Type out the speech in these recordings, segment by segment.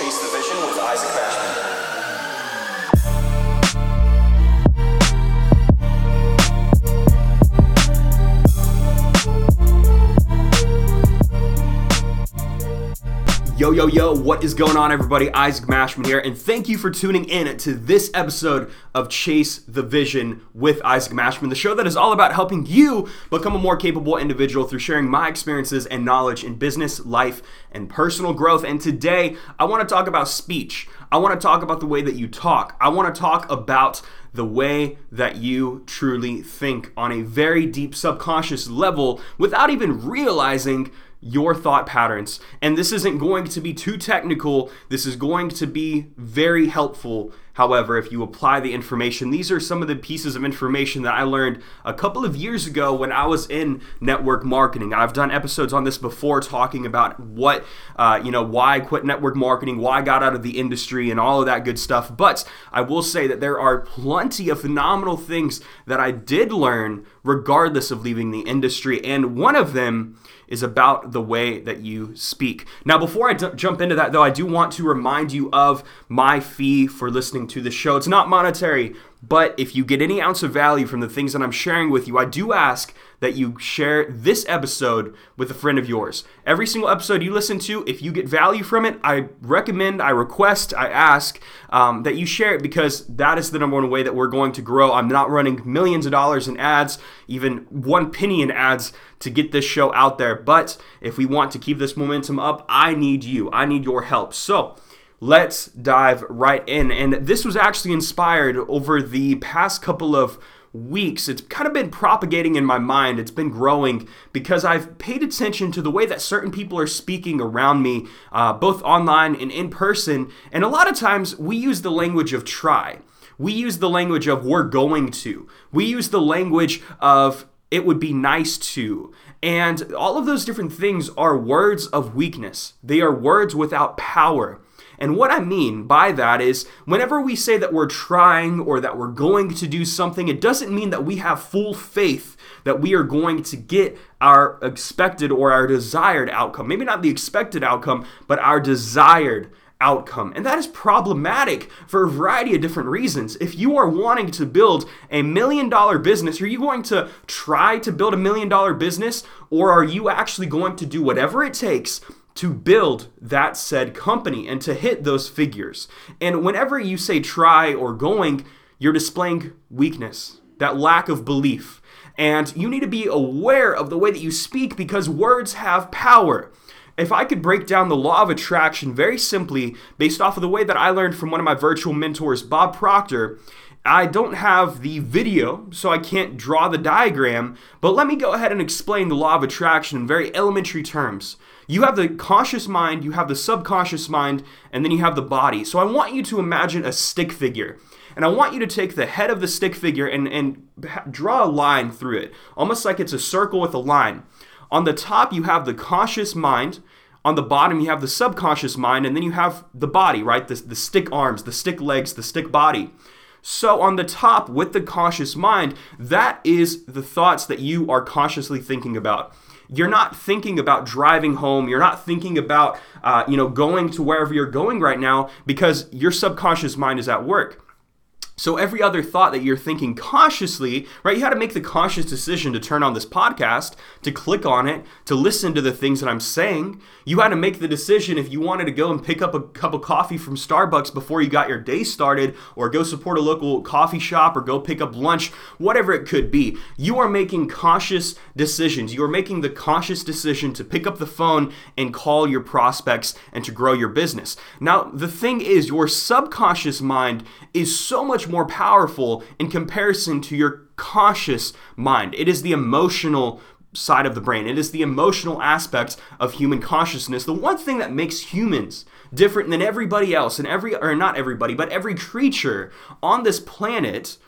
Chase the Vision with Isaac Mashman. Yo, yo, yo, what is going on, everybody? Isaac Mashman here, and thank you for tuning in to this episode of Chase the Vision with Isaac Mashman, the show that is all about helping you become a more capable individual through sharing my experiences and knowledge in business, life, and personal growth. And today, I want to talk about speech. I want to talk about the way that you talk. I want to talk about the way that you truly think on a very deep subconscious level without even realizing your thought patterns. And this isn't going to be too technical. This is going to be very helpful. However, if you apply the information, these are some of the pieces of information that I learned a couple of years ago when I was in network marketing. I've done episodes on this before talking about what, uh, you know, why I quit network marketing, why I got out of the industry, and all of that good stuff. But I will say that there are plenty of phenomenal things that I did learn regardless of leaving the industry. And one of them is about the way that you speak. Now, before I d- jump into that, though, I do want to remind you of my fee for listening to the show. It's not monetary, but if you get any ounce of value from the things that I'm sharing with you, I do ask that you share this episode with a friend of yours. Every single episode you listen to, if you get value from it, I recommend, I request, I ask um, that you share it because that is the number one way that we're going to grow. I'm not running millions of dollars in ads, even one penny in ads to get this show out there. But if we want to keep this momentum up, I need you. I need your help. So, let's dive right in. And this was actually inspired over the past couple of weeks. It's kind of been propagating in my mind. It's been growing because I've paid attention to the way that certain people are speaking around me, uh, both online and in person. And a lot of times we use the language of try. We use the language of we're going to. We use the language of it would be nice to. And all of those different things are words of weakness. They are words without power. And what I mean by that is whenever we say that we're trying or that we're going to do something, it doesn't mean that we have full faith that we are going to get our expected or our desired outcome. Maybe not the expected outcome, but our desired outcome. And that is problematic for a variety of different reasons. If you are wanting to build a million dollar business, are you going to try to build a million dollar business or are you actually going to do whatever it takes to build that said company and to hit those figures. And whenever you say try or going, you're displaying weakness, that lack of belief. And you need to be aware of the way that you speak because words have power. If I could break down the law of attraction very simply based off of the way that I learned from one of my virtual mentors, Bob Proctor, I don't have the video, so I can't draw the diagram, but let me go ahead and explain the law of attraction in very elementary terms. You have the conscious mind, you have the subconscious mind, and then you have the body. So I want you to imagine a stick figure. And I want you to take the head of the stick figure and, and draw a line through it, almost like it's a circle with a line. On the top, you have the conscious mind. On the bottom, you have the subconscious mind. And then you have the body, right? The, the stick arms, the stick legs, the stick body. So, on the top, with the conscious mind, that is the thoughts that you are consciously thinking about you're not thinking about driving home. You're not thinking about, uh, you know, going to wherever you're going right now because your subconscious mind is at work. So every other thought that you're thinking consciously, right? You had to make the conscious decision to turn on this podcast, to click on it, to listen to the things that I'm saying. You had to make the decision if you wanted to go and pick up a cup of coffee from Starbucks before you got your day started, or go support a local coffee shop, or go pick up lunch, whatever it could be. You are making conscious decisions. You are making the conscious decision to pick up the phone and call your prospects and to grow your business. Now, the thing is, your subconscious mind is so much more powerful in comparison to your conscious mind. It is the emotional side of the brain. It is the emotional aspect of human consciousness. The one thing that makes humans different than everybody else and every or not everybody, but every creature on this planet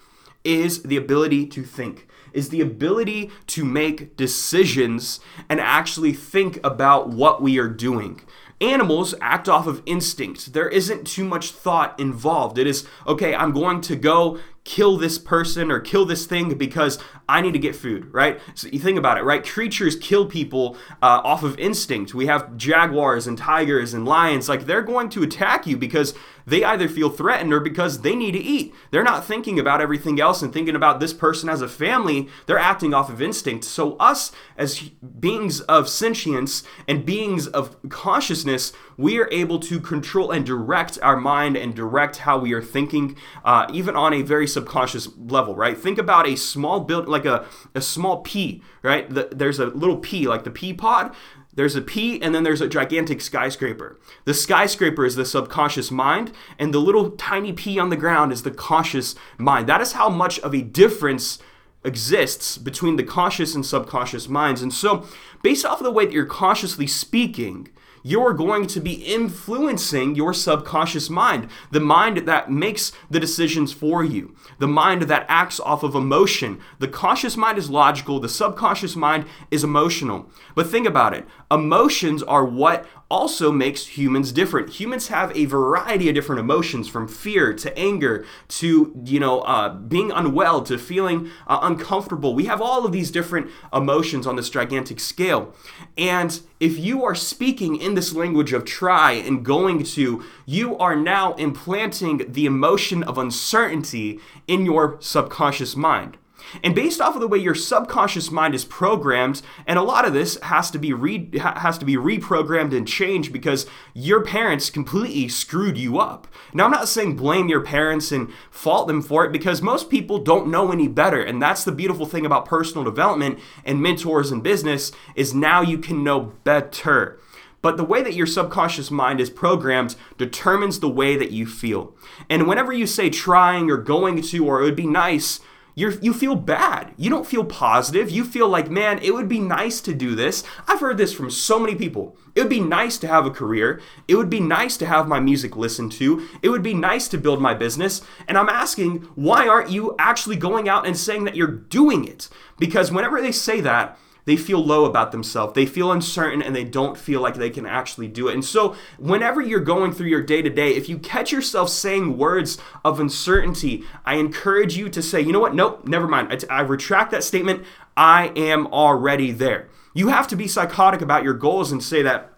is the ability to think. Is the ability to make decisions and actually think about what we are doing. Animals act off of instinct. There isn't too much thought involved. It is, okay, I'm going to go kill this person or kill this thing because I need to get food, right? So you think about it, right? Creatures kill people uh, off of instinct. We have jaguars and tigers and lions. Like they're going to attack you because they either feel threatened or because they need to eat. They're not thinking about everything else and thinking about this person as a family. They're acting off of instinct. So, us as beings of sentience and beings of consciousness, we are able to control and direct our mind and direct how we are thinking, uh, even on a very subconscious level, right? Think about a small build, like a, a small pea, right? The, there's a little pea, like the pea pod there's a pea and then there's a gigantic skyscraper. The skyscraper is the subconscious mind, and the little tiny pea on the ground is the conscious mind. That is how much of a difference exists between the conscious and subconscious minds. And so, based off of the way that you're consciously speaking, you're going to be influencing your subconscious mind, the mind that makes the decisions for you, the mind that acts off of emotion. The conscious mind is logical, the subconscious mind is emotional. But think about it emotions are what also makes humans different. Humans have a variety of different emotions from fear to anger to, you know, uh, being unwell to feeling uh, uncomfortable. We have all of these different emotions on this gigantic scale. And if you are speaking in this language of try and going to, you are now implanting the emotion of uncertainty in your subconscious mind. And based off of the way your subconscious mind is programmed, and a lot of this has to be re- has to be reprogrammed and changed because your parents completely screwed you up. Now I'm not saying blame your parents and fault them for it because most people don't know any better, and that's the beautiful thing about personal development and mentors in business is now you can know better. But the way that your subconscious mind is programmed determines the way that you feel. And whenever you say trying or going to or it would be nice, you you feel bad. You don't feel positive. You feel like, man, it would be nice to do this. I've heard this from so many people. It would be nice to have a career. It would be nice to have my music listened to. It would be nice to build my business. And I'm asking, why aren't you actually going out and saying that you're doing it? Because whenever they say that, they feel low about themselves. They feel uncertain and they don't feel like they can actually do it. And so, whenever you're going through your day to day, if you catch yourself saying words of uncertainty, I encourage you to say, you know what? Nope, never mind. I, retract that statement. I am already there. You have to be psychotic about your goals and say that,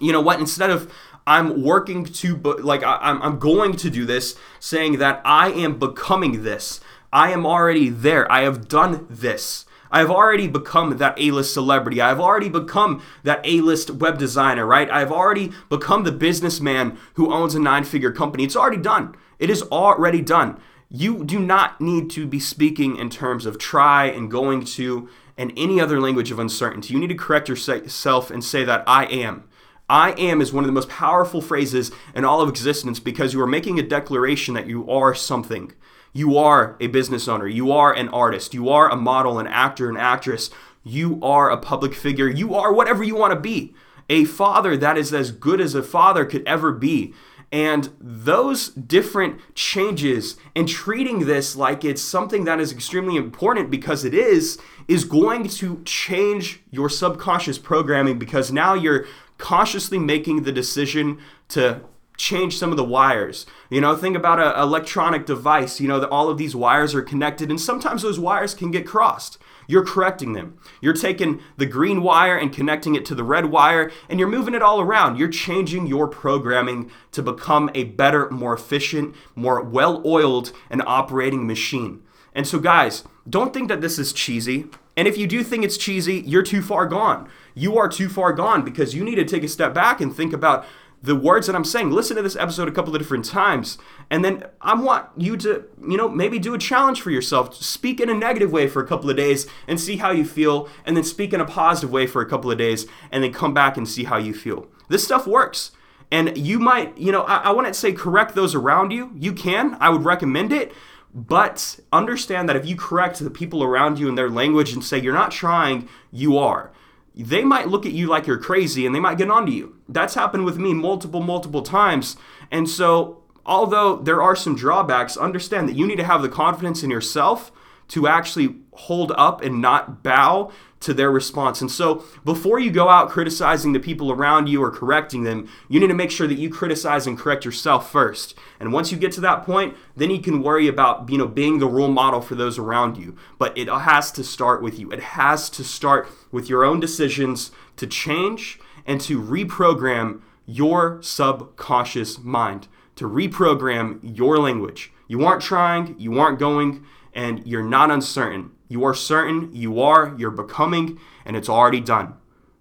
you know what? Instead of I'm working to, like, I'm, I'm going to do this, saying that I am becoming this. I am already there. I have done this. I've already become that A-list celebrity. I've already become that A-list web designer, right? I've already become the businessman who owns a nine-figure company. It's already done. It is already done. You do not need to be speaking in terms of try and going to and any other language of uncertainty. You need to correct yourself and say that I am. I am is one of the most powerful phrases in all of existence because you are making a declaration that you are something. You are a business owner. You are an artist. You are a model, an actor, an actress. You are a public figure. You are whatever you want to be. A father that is as good as a father could ever be. And those different changes and treating this like it's something that is extremely important because it is, is going to change your subconscious programming because now you're consciously making the decision to change some of the wires. You know, think about an electronic device. You know, that all of these wires are connected, and sometimes those wires can get crossed. You're correcting them. You're taking the green wire and connecting it to the red wire, and you're moving it all around. You're changing your programming to become a better, more efficient, more well oiled and operating machine. And so, guys, don't think that this is cheesy. And if you do think it's cheesy, you're too far gone. You are too far gone because you need to take a step back and think about the words that I'm saying. Listen to this episode a couple of different times. And then I want you to, you know, maybe do a challenge for yourself. Speak in a negative way for a couple of days and see how you feel. And then speak in a positive way for a couple of days and then come back and see how you feel. This stuff works. And you might, you know, I, I wouldn't say correct those around you. You can. I would recommend it. But understand that if you correct the people around you in their language and say you're not trying, you are they might look at you like you're crazy and they might get onto you. That's happened with me multiple, multiple times. And so, although there are some drawbacks, understand that you need to have the confidence in yourself to actually hold up and not bow to their response. And so, before you go out criticizing the people around you or correcting them, you need to make sure that you criticize and correct yourself first. And once you get to that point, then you can worry about, you know, being the role model for those around you. But it has to start with you. It has to start with your own decisions to change and to reprogram your subconscious mind, to reprogram your language. You aren't trying, you aren't going, and you're not uncertain. You are certain, you are, you're becoming, and it's already done.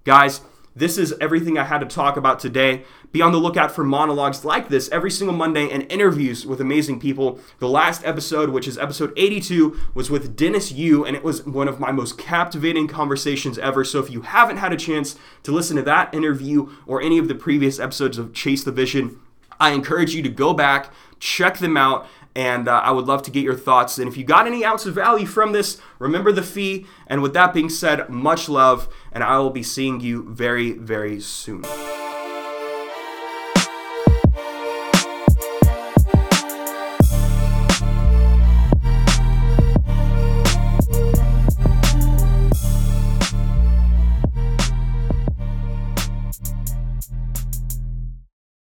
Guys, this is everything I had to talk about today. Be on the lookout for monologues like this every single Monday and interviews with amazing people. The last episode, which is episode 82, was with Dennis Yu, and it was one of my most captivating conversations ever. So if you haven't had a chance to listen to that interview or any of the previous episodes of Chase the Vision, I encourage you to go back, check them out, and uh, I would love to get your thoughts. And if you got any ounce of value from this, remember the fee. And with that being said, much love, and I will be seeing you very, very soon.